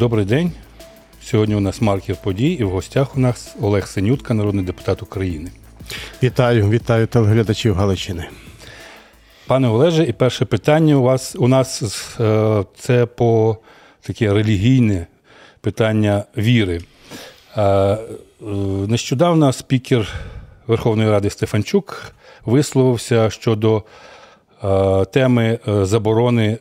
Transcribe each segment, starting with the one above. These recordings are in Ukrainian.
Добрий день. Сьогодні у нас маркер подій, і в гостях у нас Олег Синютка, народний депутат України. Вітаю, вітаю телеглядачів Галичини. Пане Олеже, і перше питання у вас у нас е, це по таке релігійне питання віри. Е, Нещодавно спікер Верховної Ради Стефанчук висловився щодо е, теми заборони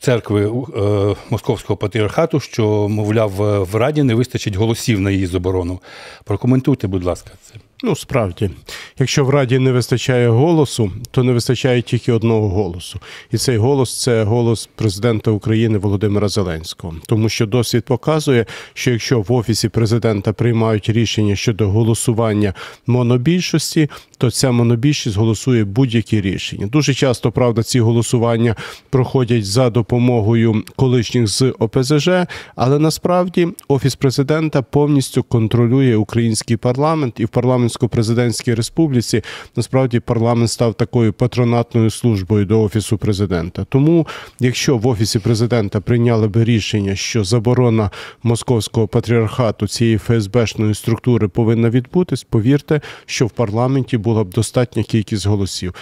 церкви е, Московського патріархату, що, мовляв, в Раді не вистачить голосів на її заборону. Прокоментуйте, будь ласка, це. Ну, справді, якщо в Раді не вистачає голосу, то не вистачає тільки одного голосу. І цей голос це голос президента України Володимира Зеленського. Тому що досвід показує, що якщо в офісі президента приймають рішення щодо голосування монобільшості, то ця монобільшість голосує будь-які рішення. Дуже часто, правда, ці голосування проходять за допомогою колишніх з ОПЗЖ, але насправді офіс президента повністю контролює український парламент і в парламентсько-президентській республіці насправді парламент став такою патронатною службою до офісу президента. Тому, якщо в офісі президента прийняли би рішення, що заборона московського патріархату цієї ФСБшної структури повинна відбутись, повірте, що в парламенті була б достатня кількість голосів.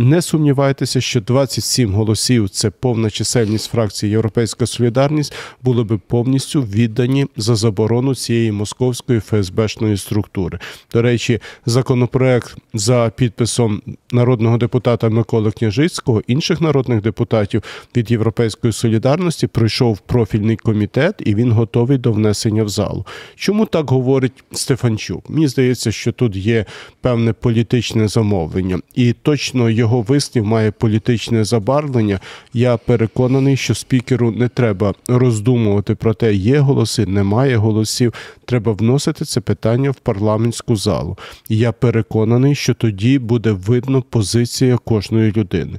Не сумнівайтеся, що 27 голосів це повна чисельність фракції Європейська Солідарність були би повністю віддані за заборону цієї московської ФСБшної структури. До речі, законопроект за підписом народного депутата Миколи Княжицького, інших народних депутатів від Європейської солідарності пройшов профільний комітет і він готовий до внесення в залу. Чому так говорить Стефанчук? Мені здається, що тут є певне політичне замовлення, і точно його вислів має політичне забарвлення. Я переконаний, що спікеру не треба роздумувати про те, є голоси, немає голосів. Треба вносити це питання в парламентську залу. Я переконаний, що тоді буде видно позиція кожної людини.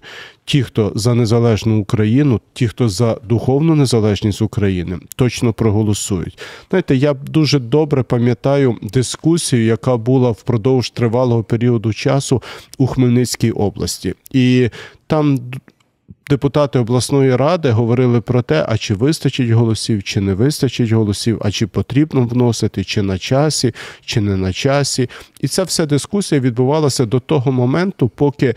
Ті, хто за незалежну Україну, ті, хто за духовну незалежність України, точно проголосують. Знаєте, я дуже добре пам'ятаю дискусію, яка була впродовж тривалого періоду часу у Хмельницькій області, і там депутати обласної ради говорили про те, а чи вистачить голосів, чи не вистачить голосів, а чи потрібно вносити, чи на часі, чи не на часі. І ця вся дискусія відбувалася до того моменту, поки.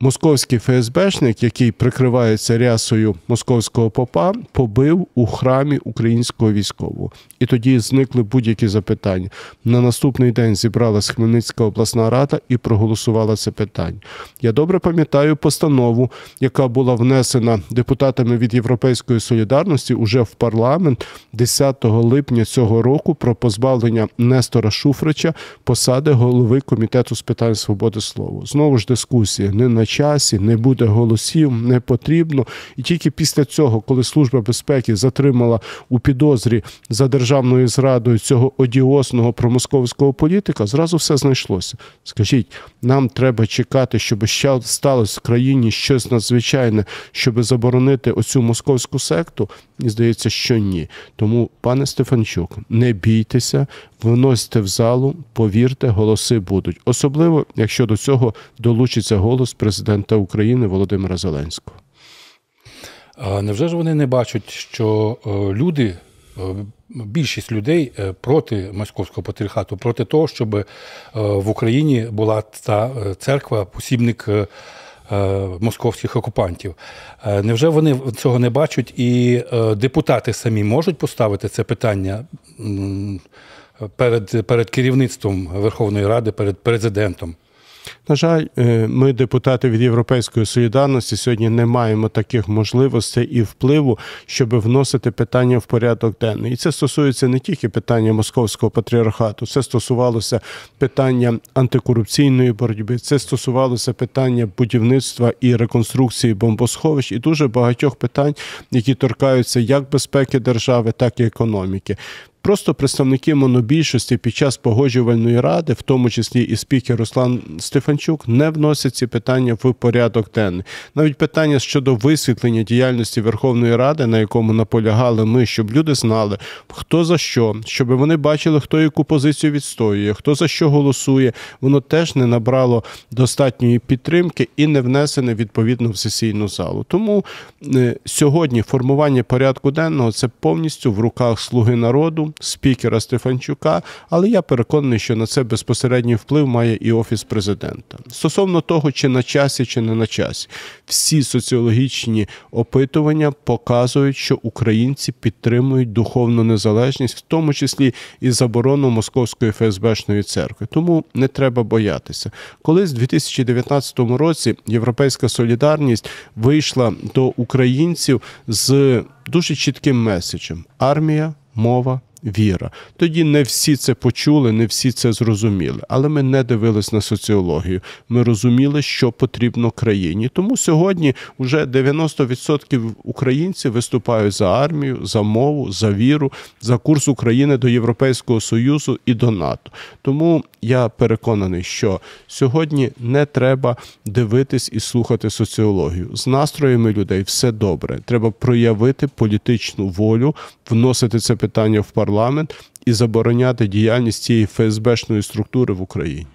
Московський ФСБшник, який прикривається рясою московського попа, побив у храмі українського військового. І тоді зникли будь-які запитання. На наступний день зібралась Хмельницька обласна рада і проголосувала це питання. Я добре пам'ятаю постанову, яка була внесена депутатами від Європейської солідарності уже в парламент 10 липня цього року про позбавлення Нестора Шуфрича посади голови комітету з питань свободи слова. Знову ж дискусія не на часі, не буде голосів, не потрібно. І тільки після цього, коли служба безпеки затримала у підозрі за державною зрадою цього одіозного промосковського політика, зразу все знайшлося. Скажіть, нам треба чекати, щоб ще сталося в країні щось надзвичайне, щоб заборонити оцю московську секту? Здається, що ні. Тому, пане Стефанчук, не бійтеся, виносьте в залу, повірте, голоси будуть. Особливо, якщо до цього долучиться голос президента України Володимира Зеленського. А невже ж вони не бачать, що е, люди, е, більшість людей е, проти московського патріархату, проти того, щоб в Україні була та церква, посібник московських окупантів? Е, Невже вони цього не бачать, і е, депутати самі можуть поставити це питання перед, перед керівництвом Верховної Ради, перед президентом? На жаль, е, ми, депутати від Європейської солідарності, сьогодні не маємо таких можливостей і впливу, щоб вносити питання в порядок денний. І це стосується не тільки питання московського патріархату, це стосувалося питання антикорупційної боротьби, це стосувалося питання будівництва і реконструкції бомбосховищ, і дуже багатьох питань, які торкаються як безпеки держави, так і економіки. Просто представники монобільшості під час погоджувальної ради, в тому числі і спікер Руслан Стефанчук, не вносять ці питання в порядок денний. Навіть питання щодо висвітлення діяльності Верховної Ради, на якому наполягали ми, щоб люди знали, хто за що, щоб вони бачили, хто яку позицію відстоює, хто за що голосує, воно теж не набрало достатньої підтримки і не внесене відповідно в сесійну залу. Тому е, сьогодні формування порядку денного це повністю в руках слуги народу, спікера Стефанчука. Але я переконаний, що на це безпосередній вплив має і офіс президента. Стосовно того, чи на часі, чи не на часі, всі соціологічні опитування показують, що українці підтримують духовну незалежність, в тому числі і заборону московської ФСБшної церкви. Тому не треба боятися. Колись в 2019 році Європейська солідарність вийшла до українців з дуже чітким меседжем: армія, мова, віра. Тоді не всі це почули, не всі це зрозуміли. Але ми не дивились на соціологію. Ми розуміли, що потрібно країні. Тому сьогодні вже 90% українців виступають за армію, за мову, за віру, за курс України до Європейського Союзу і до НАТО. Тому я переконаний, що сьогодні не треба дивитись і слухати соціологію. З настроями людей все добре. Треба проявити політичну волю, вносити це питання в парламент парламент і забороняти діяльність цієї ФСБшної структури в Україні.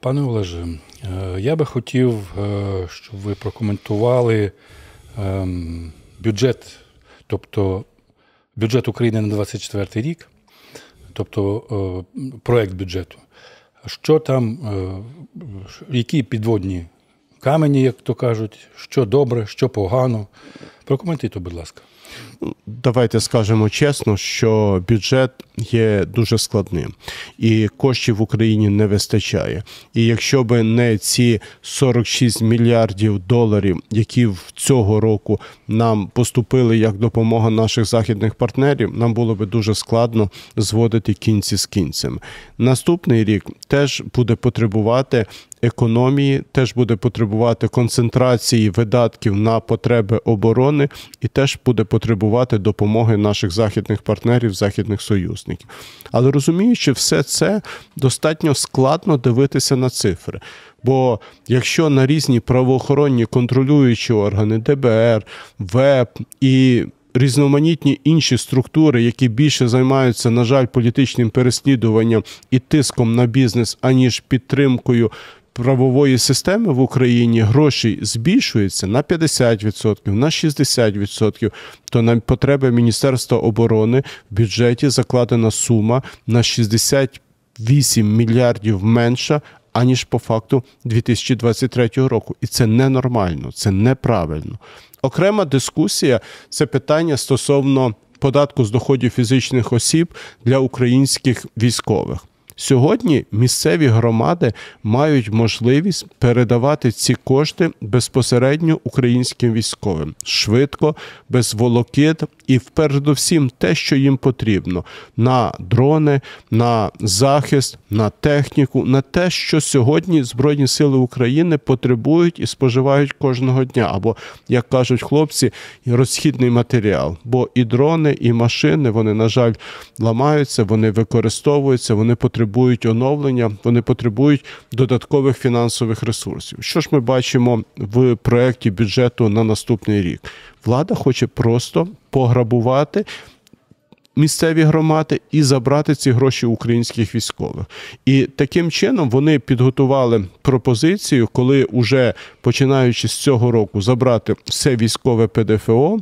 Пане Олеже, я би хотів, щоб ви прокоментували ем, бюджет, тобто бюджет України на 24 рік, тобто проект бюджету. Що там, які підводні камені, як то кажуть, що добре, що погано. Прокоментуйте, будь ласка. Давайте скажемо чесно, що бюджет є дуже складним, і коштів в Україні не вистачає. І якщо би не ці 46 мільярдів доларів, які в цього року нам поступили як допомога наших західних партнерів, нам було би дуже складно зводити кінці з кінцями. Наступний рік теж буде потребувати економії, теж буде потребувати концентрації видатків на потреби оборони, і теж буде потребувати допомоги наших західних партнерів, західних союзників. Але розуміючи все це, достатньо складно дивитися на цифри. Бо якщо на різні правоохоронні контролюючі органи ДБР, ВЕП і Різноманітні інші структури, які більше займаються, на жаль, політичним переслідуванням і тиском на бізнес, аніж підтримкою правової системи в Україні гроші збільшуються на 50%, на 60%, то на потреби Міністерства оборони в бюджеті закладена сума на 68 мільярдів менша. Аніж по факту 2023 року, і це ненормально, це неправильно. Окрема дискусія це питання стосовно податку з доходів фізичних осіб для українських військових. Сьогодні місцеві громади мають можливість передавати ці кошти безпосередньо українським військовим швидко, без волокит і передусім те, що їм потрібно: на дрони, на захист, на техніку, на те, що сьогодні Збройні Сили України потребують і споживають кожного дня. Або, як кажуть хлопці, розхідний матеріал. Бо і дрони, і машини, вони, на жаль, ламаються, вони використовуються, вони потребують оновлення, вони потребують додаткових фінансових ресурсів. Що ж ми бачимо в проєкті бюджету на наступний рік? Влада хоче просто пограбувати. Місцеві громади і забрати ці гроші українських військових, і таким чином вони підготували пропозицію, коли уже починаючи з цього року забрати все військове ПДФО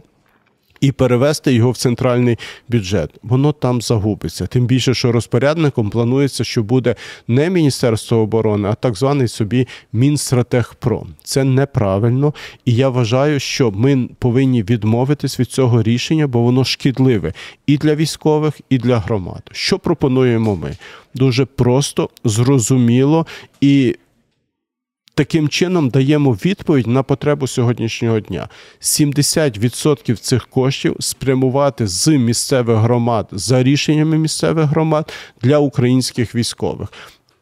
і перевести його в центральний бюджет. Воно там загубиться. Тим більше, що розпорядником планується, що буде не Міністерство оборони, а так званий собі Мінстратегпром. Це неправильно, і я вважаю, що ми повинні відмовитись від цього рішення, бо воно шкідливе і для військових, і для громад. Що пропонуємо ми? Дуже просто, зрозуміло і таким чином даємо відповідь на потребу сьогоднішнього дня. 70% цих коштів спрямувати з місцевих громад за рішеннями місцевих громад для українських військових.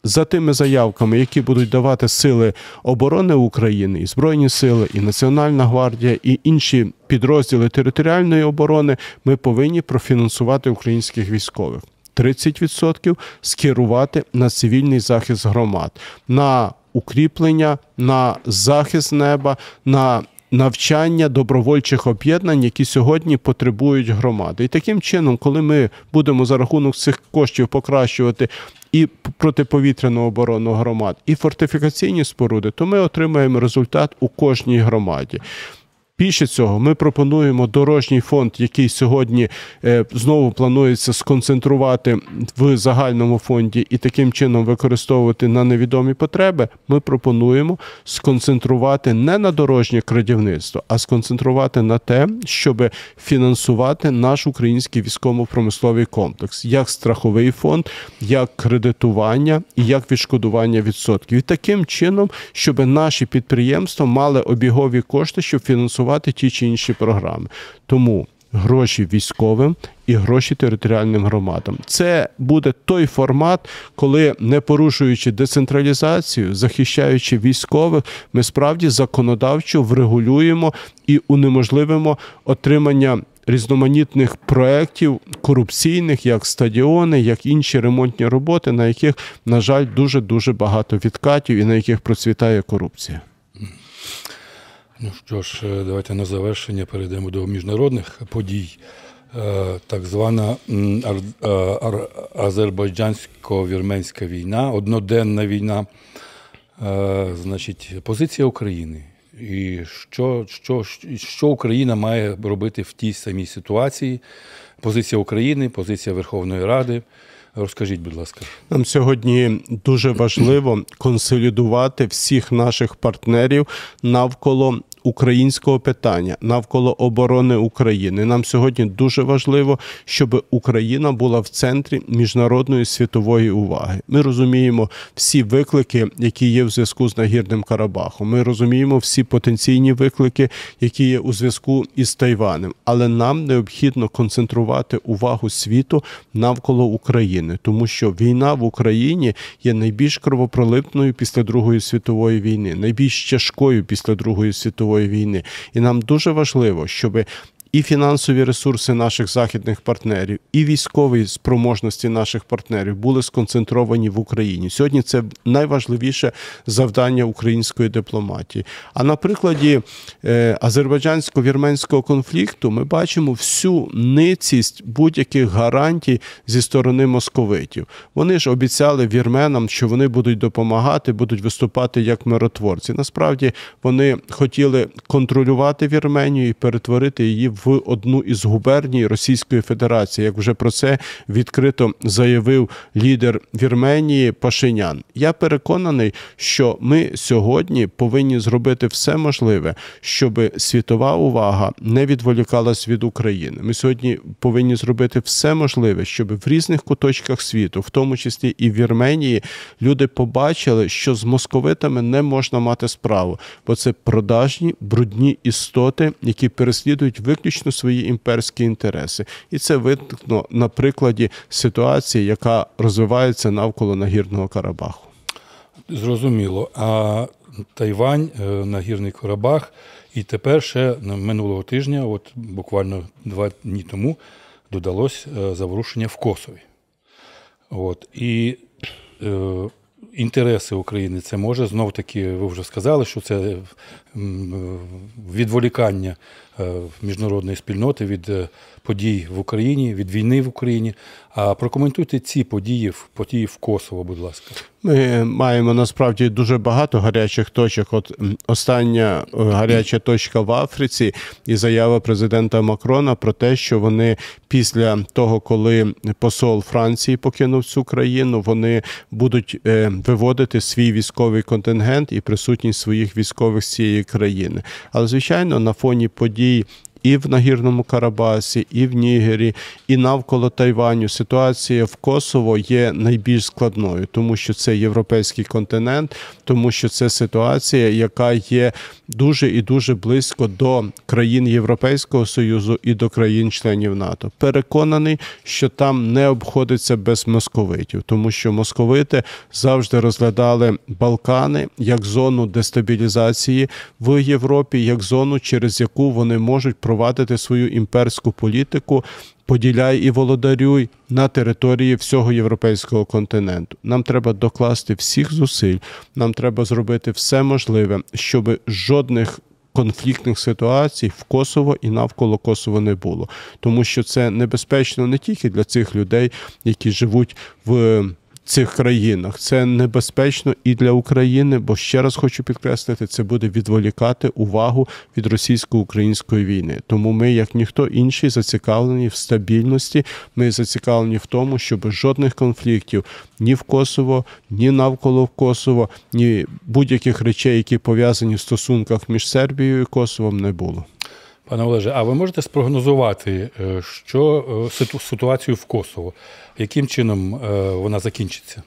за тими заявками, які будуть давати сили оборони України, і Збройні сили, і Національна гвардія, і інші підрозділи територіальної оборони, ми повинні профінансувати українських військових. 30% скерувати на цивільний захист громад, на укріплення, на захист неба, на навчання добровольчих об'єднань, які сьогодні потребують громади. І таким чином, коли ми будемо за рахунок цих коштів покращувати. І протиповітряну оборону громад, і фортифікаційні споруди, то ми отримаємо результат у кожній громаді. Більше цього, ми пропонуємо дорожній фонд, який сьогодні е, знову планується сконцентрувати в загальному фонді і таким чином використовувати на невідомі потреби. Ми пропонуємо сконцентрувати не на дорожнє крадівництво, а сконцентрувати на те, щоб фінансувати наш український військово-промисловий комплекс, як страховий фонд, як кредитування і як відшкодування відсотків. І таким чином, щоб наші підприємства мали обігові кошти, щоб фінансувати фінансувати ті чи інші програми. Тому гроші військовим і гроші територіальним громадам. Це буде той формат, коли не порушуючи децентралізацію, захищаючи військових, ми справді законодавчо врегулюємо і унеможливимо отримання. Різноманітних проєктів корупційних, як стадіони, як інші ремонтні роботи, на яких, на жаль, дуже дуже багато відкатів і на яких процвітає корупція. Ну що ж, е, давайте на завершення перейдемо до міжнародних подій. Е, так звана азербайджансько-вірменська війна, одноденна війна, е, значить, позиція України. І що, що, що Україна має робити в тій самій ситуації? Позиція України, позиція Верховної Ради. Розкажіть, будь ласка, нам сьогодні дуже важливо консолідувати всіх наших партнерів навколо українського питання навколо оборони України. Нам сьогодні дуже важливо, щоб Україна була в центрі міжнародної світової уваги. Ми розуміємо всі виклики, які є в зв'язку з нагірним Карабахом. Ми розуміємо всі потенційні виклики, які є у зв'язку із Тайванем. Але нам необхідно концентрувати увагу світу навколо України, тому що війна в Україні є найбільш кровопролитною після Другої світової війни, найбільш тяжкою після Другої світової світової війни. І нам дуже важливо, щоб і фінансові ресурси наших західних партнерів, і військові спроможності наших партнерів були сконцентровані в Україні. Сьогодні це найважливіше завдання української дипломатії. А на прикладі е, азербайджансько-вірменського конфлікту ми бачимо всю ницість будь-яких гарантій зі сторони московитів. Вони ж обіцяли вірменам, що вони будуть допомагати, будуть виступати як миротворці. Насправді вони хотіли контролювати Вірменію і перетворити її в в одну із губерній Російської Федерації, як вже про це відкрито заявив лідер Вірменії Пашинян. Я переконаний, що ми сьогодні повинні зробити все можливе, щоб світова увага не відволікалась від України. Ми сьогодні повинні зробити все можливе, щоб в різних куточках світу, в тому числі і в Вірменії, люди побачили, що з московитами не можна мати справу, бо це продажні брудні істоти, які переслідують виключно виключно свої імперські інтереси, і це видно на прикладі ситуації, яка розвивається навколо нагірного Карабаху. Зрозуміло. А Тайвань, е, нагірний Карабах, і тепер ще минулого тижня, от буквально два дні тому, додалось е, заворушення в Косові. От, І е, інтереси України це може знов таки, ви вже сказали, що це відволікання Е, міжнародної спільноти від е, подій в Україні, від війни в Україні. А прокоментуйте ці події події в Косово, будь ласка. Ми маємо насправді дуже багато гарячих точок. От остання е, гаряча точка в Африці і заява президента Макрона про те, що вони після того, коли посол Франції покинув цю країну, вони будуть виводити свій військовий контингент і присутність своїх військових з цієї країни. Але звичайно, на фоні подій і в Нагірному Карабасі, і в Нігері, і навколо Тайваню ситуація в Косово є найбільш складною, тому що це європейський континент, тому що це ситуація, яка є дуже і дуже близько до країн Європейського союзу і до країн-членів НАТО. Переконаний, що там не обходиться без московитів, тому що московити завжди розглядали Балкани як зону дестабілізації в Європі, як зону, через яку вони можуть провадити свою імперську політику. Поділяй і володарюй на території всього європейського континенту. Нам треба докласти всіх зусиль. Нам треба зробити все можливе, щоб жодних конфліктних ситуацій в Косово і навколо Косово не було, тому що це небезпечно не тільки для цих людей, які живуть в цих країнах. Це небезпечно і для України, бо ще раз хочу підкреслити, це буде відволікати увагу від російсько-української війни. Тому ми, як ніхто інший, зацікавлені в стабільності. Ми зацікавлені в тому, щоб жодних конфліктів ні в Косово, ні навколо Косово, ні будь-яких речей, які пов'язані в стосунках між Сербією і Косовом, не було. Пане Олеже, а ви можете спрогнозувати, е, що е, ситуацію в Косово? Яким чином е, вона закінчиться?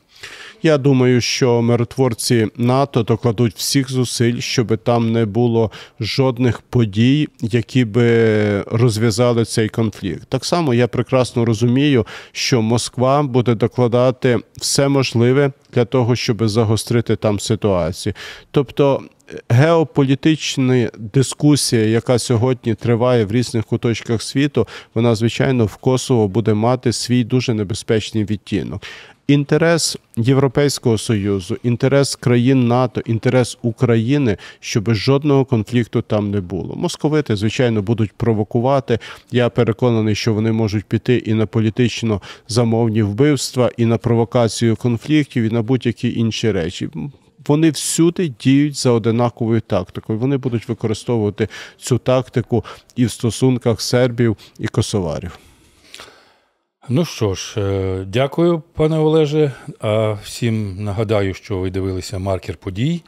Я думаю, що миротворці НАТО докладуть всіх зусиль, щоб там не було жодних подій, які би розв'язали цей конфлікт. Так само я прекрасно розумію, що Москва буде докладати все можливе для того, щоб загострити там ситуацію. Тобто. Геополітична дискусія, яка сьогодні триває в різних куточках світу, вона звичайно в Косово буде мати свій дуже небезпечний відтінок. Інтерес Європейського союзу, інтерес країн НАТО, інтерес України, щоб жодного конфлікту там не було. Московити, звичайно, будуть провокувати. Я переконаний, що вони можуть піти і на політично замовні вбивства, і на провокацію конфліктів, і на будь-які інші речі. Вони всюди діють за одинаковою тактикою. Вони будуть використовувати цю тактику і в стосунках сербів і косоварів. Ну що ж, е, дякую, пане Олеже. А всім нагадаю, що ви дивилися маркер подій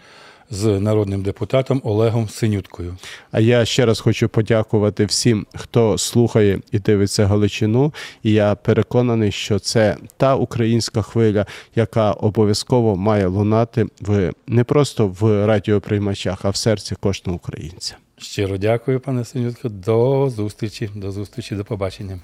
з народним депутатом Олегом Синюткою. А я ще раз хочу подякувати всім, хто слухає і дивиться Галичину. І я переконаний, що це та українська хвиля, яка обов'язково має лунати в не просто в радіоприймачах, а в серці кожного українця. Щиро дякую, пане Синютко. До зустрічі, до зустрічі, до побачення.